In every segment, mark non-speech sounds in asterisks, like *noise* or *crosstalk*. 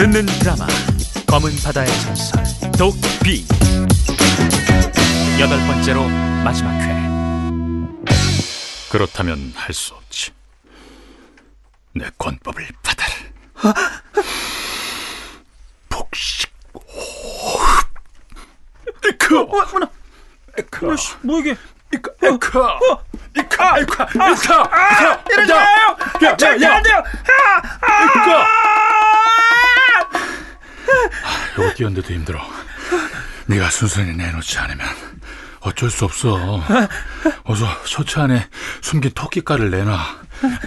듣는 드라마 검은 바다의 전설 독비 여덟 번째로 마지막 회 그렇다면 할 수 없지. 내 권법을 받아라. 복식. 에크. 어머나, 에크. 씨, 뭐 이게? 에크. 에크. 에크. 에크. 에크. 아, 이러지 마요! 야, 절대 야, 야. 안 돼요! 아, 에 크. 아! 여기 뛰었는데도 힘들어. 네가 순순히 내놓지 않으면 어쩔 수 없어. 어서 셔츠 안에 숨긴 토끼 칼을 내놔.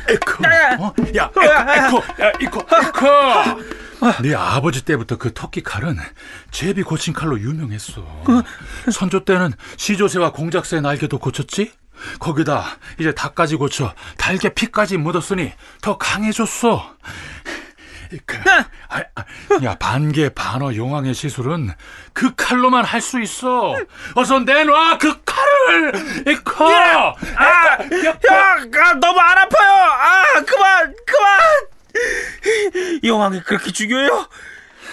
에코. 어? 야, 에코, 에코, 야, 이코, 에코. 네 아버지 때부터 그 토끼 칼은 제비 고친 칼로 유명했어. 선조 때는 시조새와 공작새 날개도 고쳤지? 거기다 이제 닭까지 고쳐 달개 피까지 묻었으니 더 강해졌어. 그, 야 반개 반어 용왕의 시술은 그 칼로만 할 수 있어. 어서 내놔 그 칼을. 이 칼. 아, 야, 아, 너무 안 아파요! 아, 그만, 그만! 영왕이 그렇게 중요해요?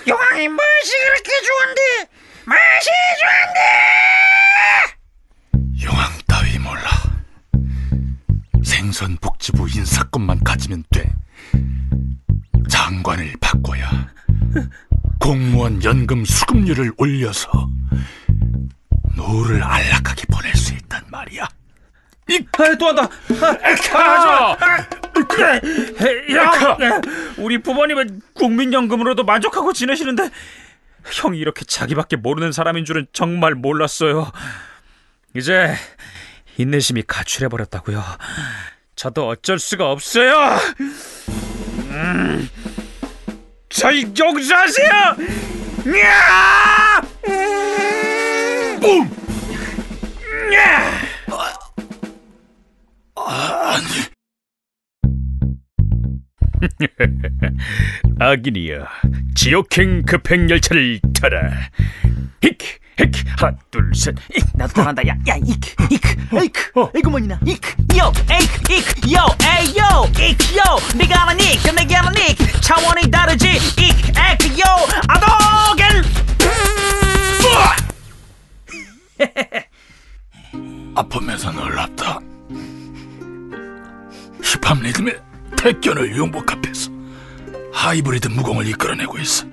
영왕이 맛이 그렇게 좋은데, 맛이 좋은데! 용왕 따위 몰라. 생선 복지부 인사권만 가지면 돼. 장관을 바꿔야 공무원 연금 수급률을 올려서 노후를 안락하게 보낼 수 있단 말이야. 이 아, 또 한다! 카! 형, 우리 부모님은 국민연금으로도 만족하고 지내시는데 형이 이렇게 자기밖에 모르는 사람인 줄은 정말 몰랐어요. 이제 인내심이 가출해 버렸다고요. 저도 어쩔 수가 없어요. 음, 저희 용서하세 요. 야! 뿜! 야! 악인이여 지옥행 급행 열차를 타라 힉 힉 하나 둘셋 나도 잘한다. 야, 야, 이크, 이크, 이크, 이거 뭐냐? 이크, 요, 에이크, 이크, 요, 에이, 요, 이크, 요. 네가 하는 이크, 내가 하는 이크. 차원이 다르지. 이크, 에이크, 요, 아도겐. 아프면서 놀랍다. 힙합 리듬의 택견을 융복 앞에서 하이브리드 무공을 이끌어내고 있어.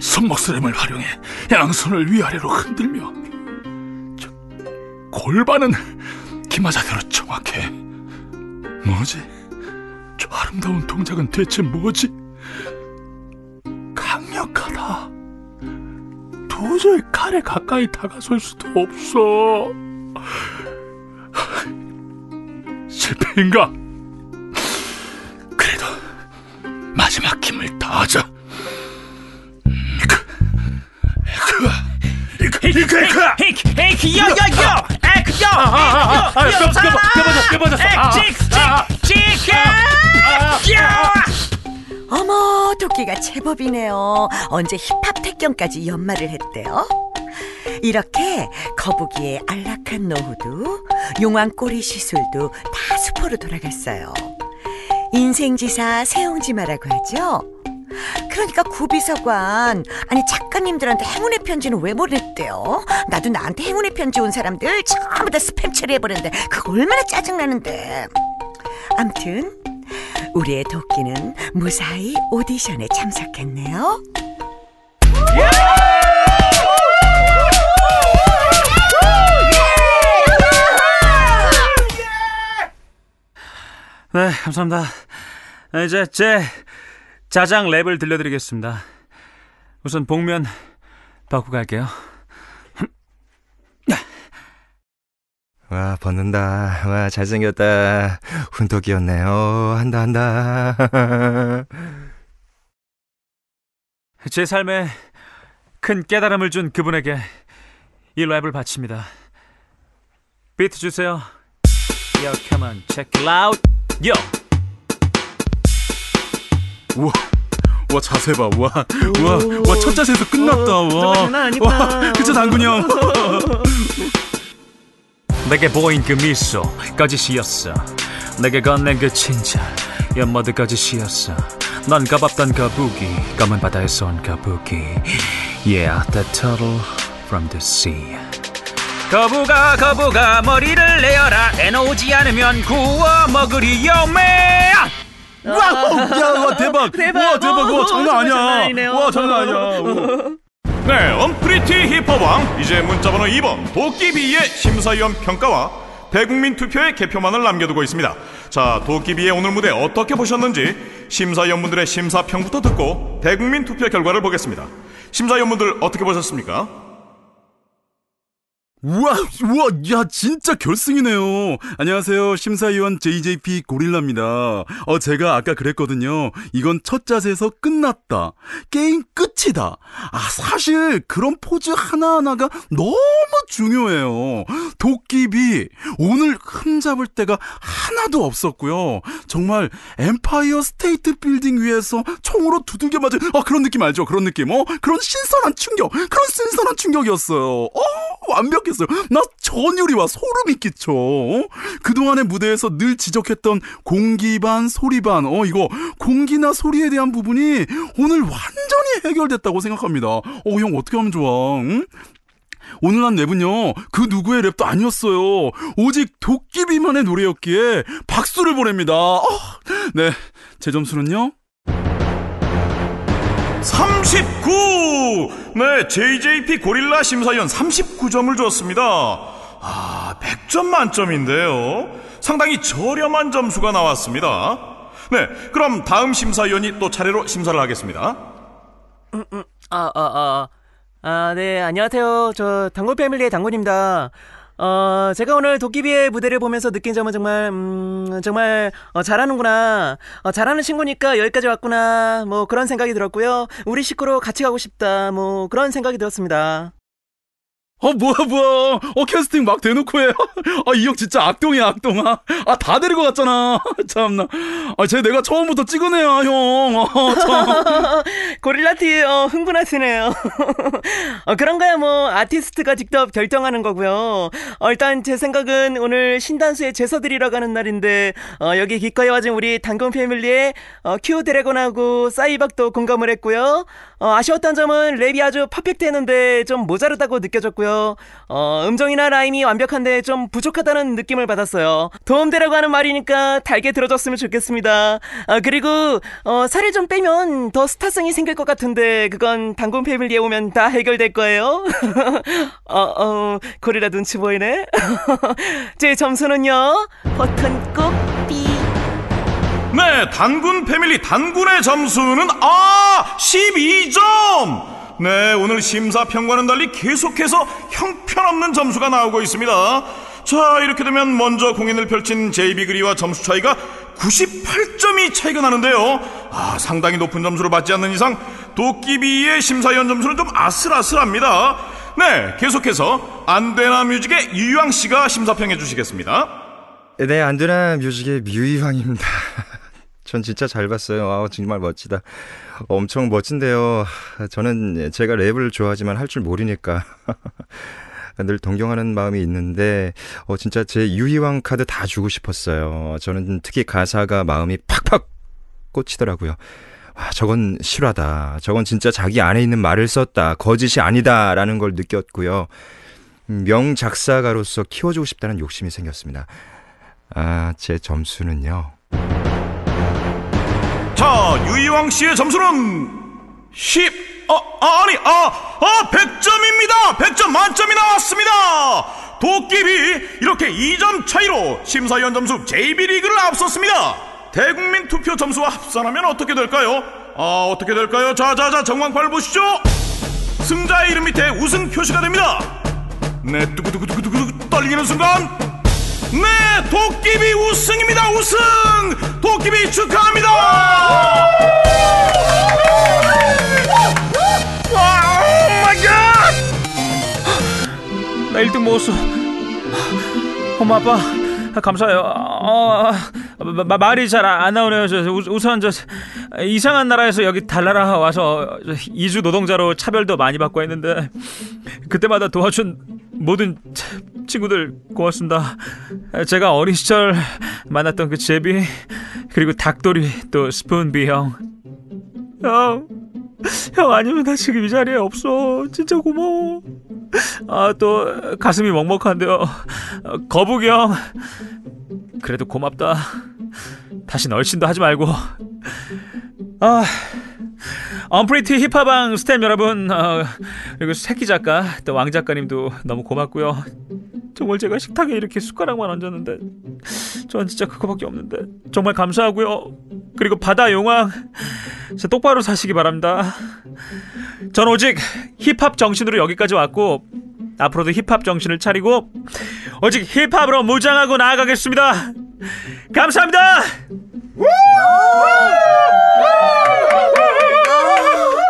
손목 스램을 활용해 양손을 위아래로 흔들며 저 골반은 기마자대로 정확해. 뭐지? 저 아름다운 동작은 대체 뭐지? 강력하다. 도저히 칼에 가까이 다가설 수도 없어. *laughs* 실패인가? 힘을 다하자. 이크, 이크, 이크, 이크, 이크. 어머, 토끼가 제법이네요. 언제 힙합 택견까지 연말을 했대요? 이렇게 거북이의 안락한 노후도 용왕 꼬리 시술도 다 수포로 돌아갔어요. 인생지사 세옹지마라고 하죠. 그러니까 구비서관 아니 작가님들한테 행운의 편지는 왜 보냈대요? 나도 나한테 행운의 편지 온 사람들 전부 다 스팸 처리해버렸는데 그거 얼마나 짜증나는데 암튼 우리의 도끼는 무사히 오디션에 참석했네요. 네, 감사합니다. 네, 이제 제 자장 랩을 들려드리겠습니다. 우선 복면 받고 갈게요. 와 벗는다 와 잘생겼다 훈독이었네 어 한다 한다 제 삶에 큰 깨달음을 준 그분에게 이 랩을 바칩니다. 비트 주세요. Yo, come on, check it out. Yo. 우와, 와 자세 봐, 와, 와, 와 첫 자세에서 끝났다, 와, 장난 아니다. 와, 그쵸 당근이 형. *laughs* 내게 보인 그 미소 거짓이었어. 내게 건넨 그 친절 연모드 거짓이었어. 난 가봤던 거북이 검은 바다에서 온 거북이. Yeah, the turtle from the sea. 거북아 거북아 머리를 내어라. 에너지 않으면 구워 먹으리요 매 와, 야, 와, 대박. 대박. 와, 대박. 와, 어, 장난 아니야. 와, 장난 아니야. *laughs* 네, 언프리티 힙합왕 이제 문자번호 2번 도끼비의 심사위원 평가와 대국민 투표의 개표만을 남겨두고 있습니다. 자, 도끼비의 오늘 무대 어떻게 보셨는지 심사위원분들의 심사평부터 듣고 대국민 투표 결과를 보겠습니다. 심사위원분들 어떻게 보셨습니까? 우와, 우와, 야, 진짜 결승이네요. 안녕하세요. 심사위원 JJP 고릴라입니다. 어, 제가 아까 그랬거든요. 이건 첫 자세에서 끝났다. 게임 끝이다. 아, 사실 그런 포즈 하나하나가 너무 중요해요. 도끼비, 오늘 흠잡을 데가 하나도 없었고요. 정말 엠파이어 스테이트 빌딩 위에서 총으로 두들겨 맞은, 어, 그런 느낌 알죠? 그런 느낌, 어? 그런 신선한 충격, 그런 신선한 충격이었어요. 어, 완벽 했어요. 나 전율이 와 소름이 끼쳐. 어? 그동안의 무대에서 늘 지적했던 공기 반, 소리 반, 어, 이거, 공기나 소리에 대한 부분이 오늘 완전히 해결됐다고 생각합니다. 어, 형, 어떻게 하면 좋아, 응? 오늘 한 랩은요, 그 누구의 랩도 아니었어요. 오직 도끼비만의 노래였기에 박수를 보냅니다. 어, 네, 제 점수는요? 39! 네, JJP 고릴라 심사위원 39점을 줬습니다. 아, 100점 만점인데요. 상당히 저렴한 점수가 나왔습니다. 네, 그럼 다음 심사위원이 또 차례로 심사를 하겠습니다. 아, 아, 아. 아, 네, 안녕하세요. 저 당군 패밀리의 당군입니다. 어, 제가 오늘 도끼비의 무대를 보면서 느낀 점은 정말, 음, 정말, 어, 잘하는구나. 어, 잘하는 친구니까 여기까지 왔구나. 뭐, 그런 생각이 들었고요. 우리 식구로 같이 가고 싶다. 뭐, 그런 생각이 들었습니다. 어, 뭐야, 뭐야. 어, 캐스팅 막 대놓고 해요. *laughs* 아, 이 형 진짜 악동이야, 악동아. 아, 다 데리고 갔잖아. *laughs* 참나. 아, 쟤 내가 처음부터 찍은 애야, 형. 어, 참. *laughs* 고릴라티, 어, 흥분하시네요. 어, 그런 거야, 뭐, 아티스트가 직접 결정하는 거고요. 어, 일단 제 생각은 오늘 신단수의 제서들이라고 하는 날인데, 어, 여기 기꺼이 와준 우리 당근 패밀리의, 어, 큐 드래곤하고 싸이박도 공감을 했고요. 어, 아쉬웠던 점은 랩이 아주 perfect 했는데 좀 모자르다고 느껴졌고요. 어, 음정이나 라임이 완벽한데 좀 부족하다는 느낌을 받았어요. 도움되라고 하는 말이니까 달게 들어줬으면 좋겠습니다. 아, 그리고, 어, 살을 좀 빼면 더 스타성이 생길 것 같은데, 그건 당군 패밀리에 오면 다 해결될 거예요. *laughs* 어, 어, 고리라 눈치 보이네. *laughs* 제 점수는요, 버튼 꼭 삐. 네, 단군 패밀리 단군의 점수는 아 12점. 네, 오늘 심사 평과는 달리 계속해서 형편없는 점수가 나오고 있습니다. 자, 이렇게 되면 먼저 공연을 펼친 제이비 그리와 점수 차이가 98점이 차이가 나는데요. 아, 상당히 높은 점수를 받지 않는 이상 도끼비의 심사위원 점수는 좀 아슬아슬합니다. 네, 계속해서 안되나 뮤직의 유유왕 씨가 심사평해 주시겠습니다. 네, 안드나 뮤직의 뮤이황입니다. 전 진짜 잘 봤어요. 아, 정말 멋지다. 엄청 멋진데요. 저는 제가 랩을 좋아하지만 할 줄 모르니까 *laughs* 늘 동경하는 마음이 있는데 어, 진짜 제 유희왕 카드 다 주고 싶었어요. 저는 특히 가사가 마음이 팍팍 꽂히더라고요. 와, 저건 실화다. 저건 진짜 자기 안에 있는 말을 썼다. 거짓이 아니다 라는 걸 느꼈고요. 명작사가로서 키워주고 싶다는 욕심이 생겼습니다. 아, 제 점수는요. 자, 유이왕 씨의 점수는 10. 어, 아, 아니, 아, 아, 100점입니다. 100점 만점이 나왔습니다. 도끼비 이렇게 2점 차이로 심사위원 점수 JB 리그를 앞섰습니다. 대국민 투표 점수와 합산하면 어떻게 될까요? 아, 어떻게 될까요? 자, 자, 자, 정황판을 보시죠. 승자의 이름 밑에 우승 표시가 됩니다. 네, 뚜구뚜구뚜구뚜구 떨리는 순간 네, 도끼비 우승입니다. 우승! 도끼비 축하합니다! 와, my god! 나 1등 먹었어. 엄마, 아빠, 감사해요. 어, 마, 말이 잘 안 나오네요. 저, 우, 선 저, 이상한 나라에서 여기 달나라 와서 이주 노동자로 차별도 많이 받고 했는데, 그때마다 도와준 모든 친구들 고맙습니다. 제가 어린 시절 만났던 그 제비, 그리고 닭돌이, 또 스푼비 형, 형, 형 아니면 나 지금 이 자리에 없어. 진짜 고마워. 아, 또 가슴이 먹먹한데요. 거북이 형, 그래도 고맙다. 다시 널씬도 하지 말고. 아, 언프리티 힙합방 스탭 여러분, 어, 그리고 새끼 작가, 또 왕 작가님도 너무 고맙고요. 정말 제가 식탁에 이렇게 숟가락만 얹었는데, 전 진짜 그거밖에 없는데 정말 감사하고요. 그리고 바다 용왕, 진짜 똑바로 사시기 바랍니다. 전 오직 힙합 정신으로 여기까지 왔고 앞으로도 힙합 정신을 차리고 오직 힙합으로 무장하고 나아가겠습니다. 감사합니다.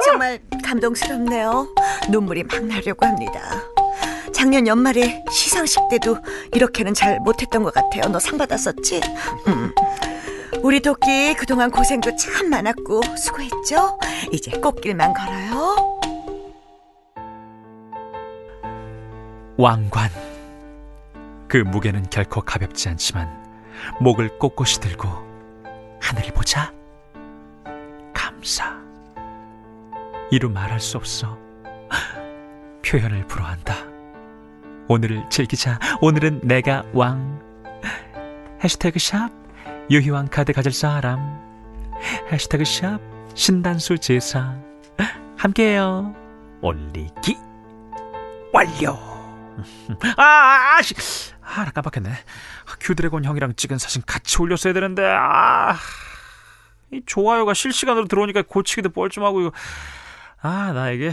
정말 감동스럽네요. 눈물이 막 나려고 합니다. 작년 연말에 시상식 때도 이렇게는 잘 못했던 것 같아요. 너 상 받았었지? 음. 우리 도끼 그동안 고생도 참 많았고 수고했죠? 이제 꽃길만 걸어요. 왕관. 그 무게는 결코 가볍지 않지만 목을 꼿꼿이 들고 하늘을 보자. 감사. 이루 말할 수 없어. *laughs* 표현을 불허한다. 오늘을 즐기자. 오늘은 내가 왕. 해시태그 샵 유희왕 카드 가질 사람. 해시태그 샵 신단수 제사. 함께해요. 올리기 완료. *laughs* 아, 아, 아, 씨. 아, 나 깜빡했네. 큐드래곤 형이랑 찍은 사진 같이 올렸어야 되는데, 아. 이 좋아요가 실시간으로 들어오니까 고치기도 뻘쭘하고, 이거. 아, 나 이게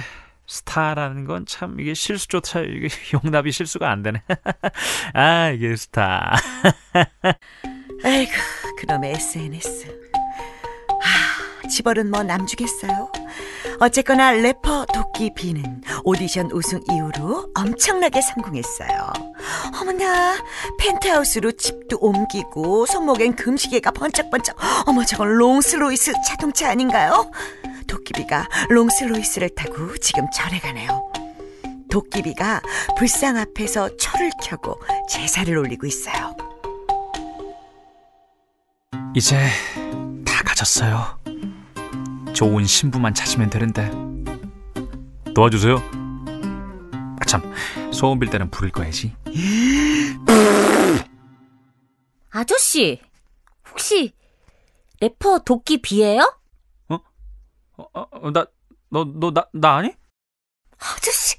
스타라는 건 참 이게 실수조차 이게 *laughs* 용납이 실수가 안 되네. *laughs* 아, 이게 스타. *laughs* 아이고, 그놈의 SNS. 하, 제 버릇 뭐 남 주겠어요. 어쨌거나 래퍼 도끼 비는 오디션 우승 이후로 엄청나게 성공했어요. 어머나, 펜트하우스로 집도 옮기고 손목엔 금시계가 번쩍번쩍. 어머, 저건 롱스로이스 자동차 아닌가요? 도끼비가 롱스로이스를 타고 지금 절에 가네요. 도끼비가 불상 앞에서 철을 켜고 제사를 올리고 있어요. 이제 다 가졌어요. 좋은 신부만 찾으면 되는데. 도와주세요. 아, 참, 소원 빌 때는 불을 꺼야지. 아저씨, 혹시 래퍼 도끼 비예요? 어, 어, 나, 너, 너, 나, 나 아니? 아저씨,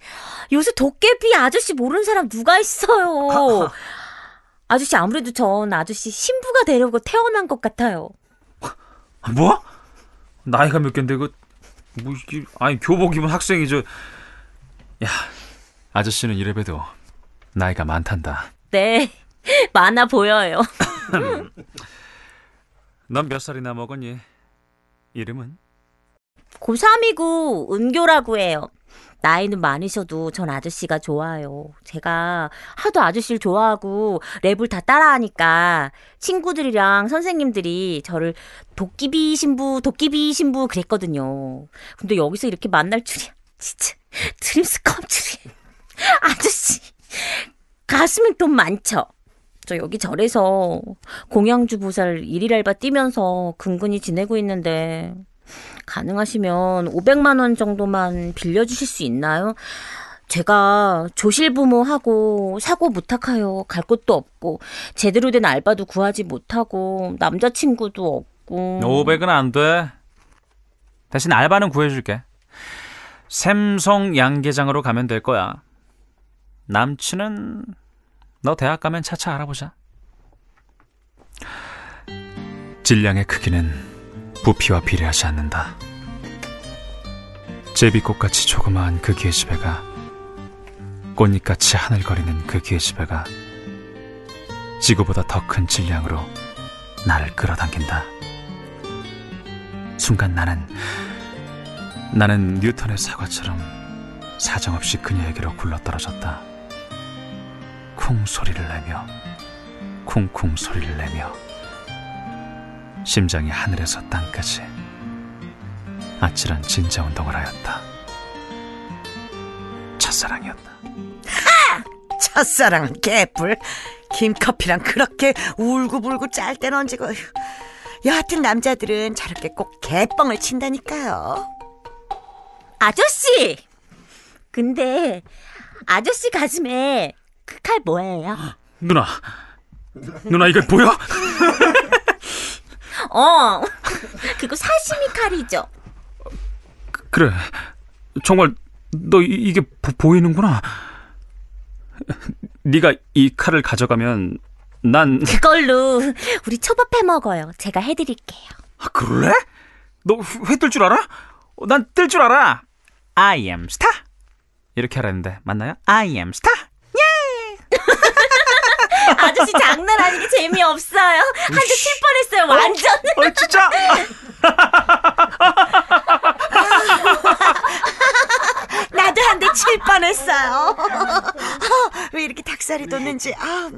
요새 도깨비 아저씨 모르는 사람 누가 있어요? *laughs* 아저씨 아무래도 전 아저씨 신부가 되려고 태어난 것 같아요. 뭐? 나이가 몇 갠데, 그, 뭐, 이게, 아니, 교복 입은 학생이죠. 야, 아저씨는 이래봬도 나이가 많단다. 네, *laughs* 많아 보여요. *laughs* 넌 몇 살이나 먹었니? 이름은? 고3이고 은교라고 해요. 나이는 많으셔도 전 아저씨가 좋아요. 제가 하도 아저씨를 좋아하고 랩을 다 따라하니까 친구들이랑 선생님들이 저를 도끼비 신부, 도끼비 신부 그랬거든요. 근데 여기서 이렇게 만날 줄이야. *laughs* 진짜 dreams come true. *laughs* 아저씨 가슴에 돈 많죠? 저 여기 절에서 공양주 보살 일일 알바 뛰면서 근근히 지내고 있는데 가능하시면 500만 원 정도만 빌려주실 수 있나요? 제가 조실부모하고 사고무탁하여 갈 곳도 없고 제대로 된 알바도 구하지 못하고 남자친구도 없고 500은 안 돼. 대신 알바는 구해줄게. 샘송 양계장으로 가면 될 거야. 남친은 너 대학 가면 차차 알아보자. 질량의 크기는 부피와 비례하지 않는다. 제비꽃같이 조그마한 그 기회집애가 꽃잎같이 하늘거리는 그 기회집애가 지구보다 더 큰 질량으로 나를 끌어당긴다. 순간 나는 나는 뉴턴의 사과처럼 사정없이 그녀에게로 굴러떨어졌다. 쿵 소리를 내며 쿵쿵 소리를 내며 심장이 하늘에서 땅까지 아찔한 진자 운동을 하였다. 첫사랑이었다. 첫사랑은 개뿔 김커피랑 그렇게 울고불고 짤땐 언제고 여하튼 남자들은 저렇게 꼭 개뻥을 친다니까요. 아저씨! 근데 아저씨 가슴에 그 칼 뭐예요? 누나, 누나 이게 보여? *laughs* 어, *laughs* 그거 사시미 칼이죠. 그래, 정말 너 이- 이게 보, 보이는구나. 네가 이 칼을 가져가면 난 그걸로 우리 초밥 해 먹어요. 제가 해드릴게요. 아, 그래? 너 회 뜰 줄 알아? 어, 난뜰 줄 알아. I am star. 이렇게 하라는데 맞나요? I am star. *laughs* 아저씨 장난 아니게 재미없어요. 한 대 칠 뻔했어요. 완전. 어, 진짜? *laughs* 나도 한 대 칠 뻔했어요. *laughs* 왜 이렇게 닭살이 돋는지. 아,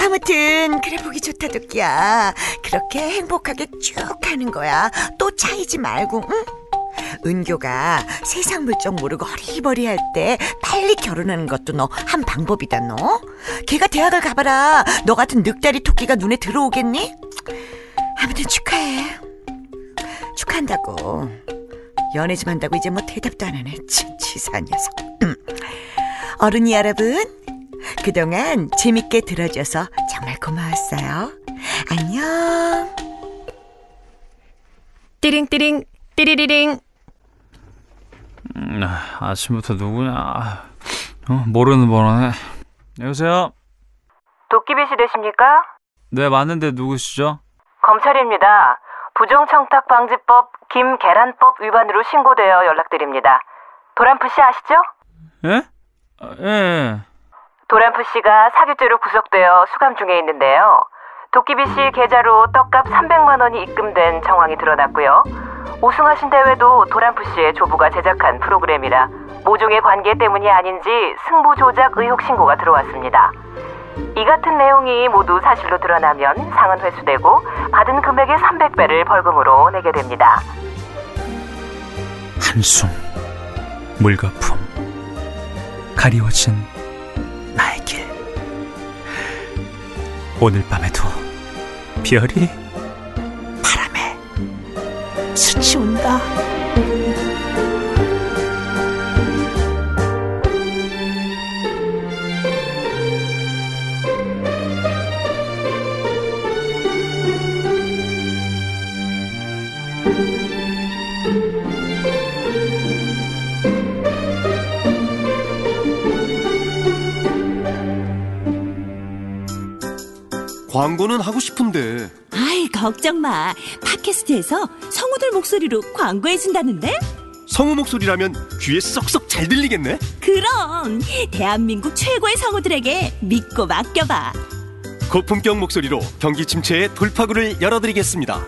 아무튼 그래 보기 좋다 도끼야. 그렇게 행복하게 쭉 가는 거야. 또 차이지 말고. 응? 은교가 세상 물정 모르고 허리버리할 때 빨리 결혼하는 것도 너 한 방법이다 너. 걔가 대학을 가봐라. 너 같은 늑다리 토끼가 눈에 들어오겠니? 아무튼 축하해. 축하한다고. 연애 좀 한다고 이제 뭐 대답도 안 하네. 치, 치사한 녀석. 음. 어른이 여러분, 그동안 재밌게 들어줘서 정말 고마웠어요. 안녕. 띠링띠링, 띠리리링. 음, 아, 아침부터 누구냐? 아, 어, 모르는 번호네. 여보세요? 도끼비 씨 되십니까? 네, 맞는데 누구시죠? 검찰입니다. 부정청탁 방지법 김계란법 위반으로 신고되어 연락드립니다. 도란프 씨 아시죠? 예? 아, 예, 예. 도란프 씨가 사기죄로 구속되어 수감 중에 있는데요. 도끼비 씨 계좌로 떡값 300만 원이 입금된 정황이 드러났고요. 우승하신 대회도 도란프 씨의 조부가 제작한 프로그램이라 모종의 관계 때문이 아닌지 승부 조작 의혹 신고가 들어왔습니다. 이 같은 내용이 모두 사실로 드러나면 상은 회수되고 받은 금액의 300배를 벌금으로 내게 됩니다. 한숨, 물거품, 가리워진 나의 길. 오늘 밤에도 별이 스치운다. 광고는 하고 싶은데 아이, 걱정 마. 팟캐스트에서 성우들 목소리로 광고해준다는데? 성우 목소리라면 귀에 쏙쏙 잘 들리겠네. 그럼! 대한민국 최고의 성우들에게 믿고 맡겨봐. 고품격 목소리로 경기 침체의 돌파구를 열어드리겠습니다.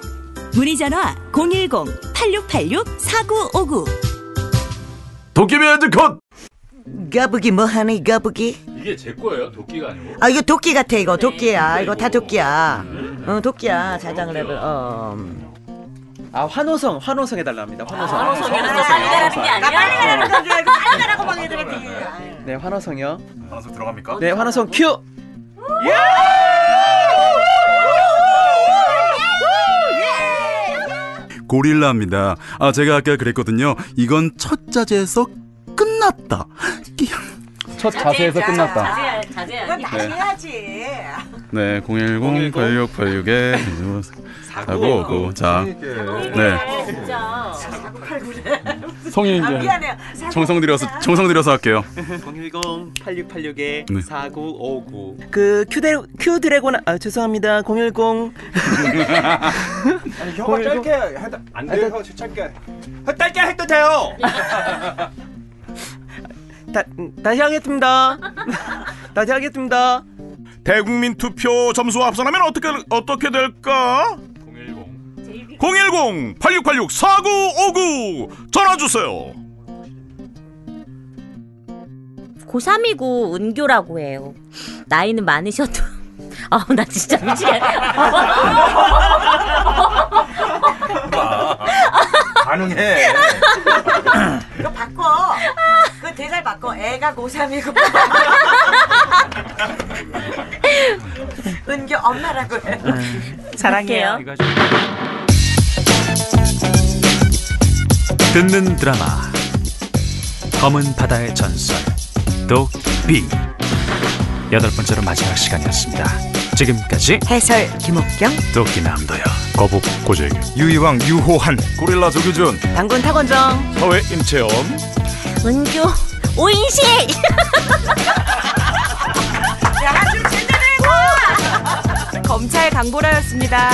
문의 전화 010-8686-4959. 도깨비 헤드컷! 거북이 뭐하니 거북이? 이게 제 거예요? 도끼가 아니고. 아 이거 도끼 같아 이거 도끼야 이거 다 도끼야 어 도끼야 자장 랩을 어 아 환호성 환호성 해달랍니다. 환호성. 빨리 가라는 게 아니야? 빨리 가라는 거지 이거 빨리 가라고 막 얘들한테 네 환호성이요. 방송 들어갑니까? 네 환호성 큐. 고릴라입니다. 아, 제가 아까 그랬거든요. 이건 첫 자제에서 끝났다. 첫 자세에서 끝났다. 이건 다시 해야지. 네, 010-8686에 4959. 자, 네. 진짜. 성인 이제 미안해요 정성 들여서 정성 들여서 할게요. 010-8686에 네. 4959. 그 큐데 큐 드래곤 아 죄송합니다 010 형아 짧게 안 돼요. 짧게. 짧게 해도 돼요. 다, 다시 하겠습니다 다시 하겠습니다 대국민 투표 점수와 합산하면 어떻게 어떻게 될까? 010 8686 4959 전화 주세요. 고3이고 은교라고 해요. 나이는 많으셔도. *laughs* 아우, 나 진짜 미치겠네. 가능해. 이거 바꿔 그 대살 바꿔 애가 고3이고 *laughs* 은교 엄마라고 해 사랑해요. 듣는 드라마. 검은 바다의 전설 독비 여덟 번째로 마지막 시간이었습니다. 지금까지 해설 김옥경 도끼 남도요. 거북 고재규 유이왕 유호한 고릴라 조규준 당군 타건정 서해 임채연. 은주 오인식 검찰 강보라였습니다.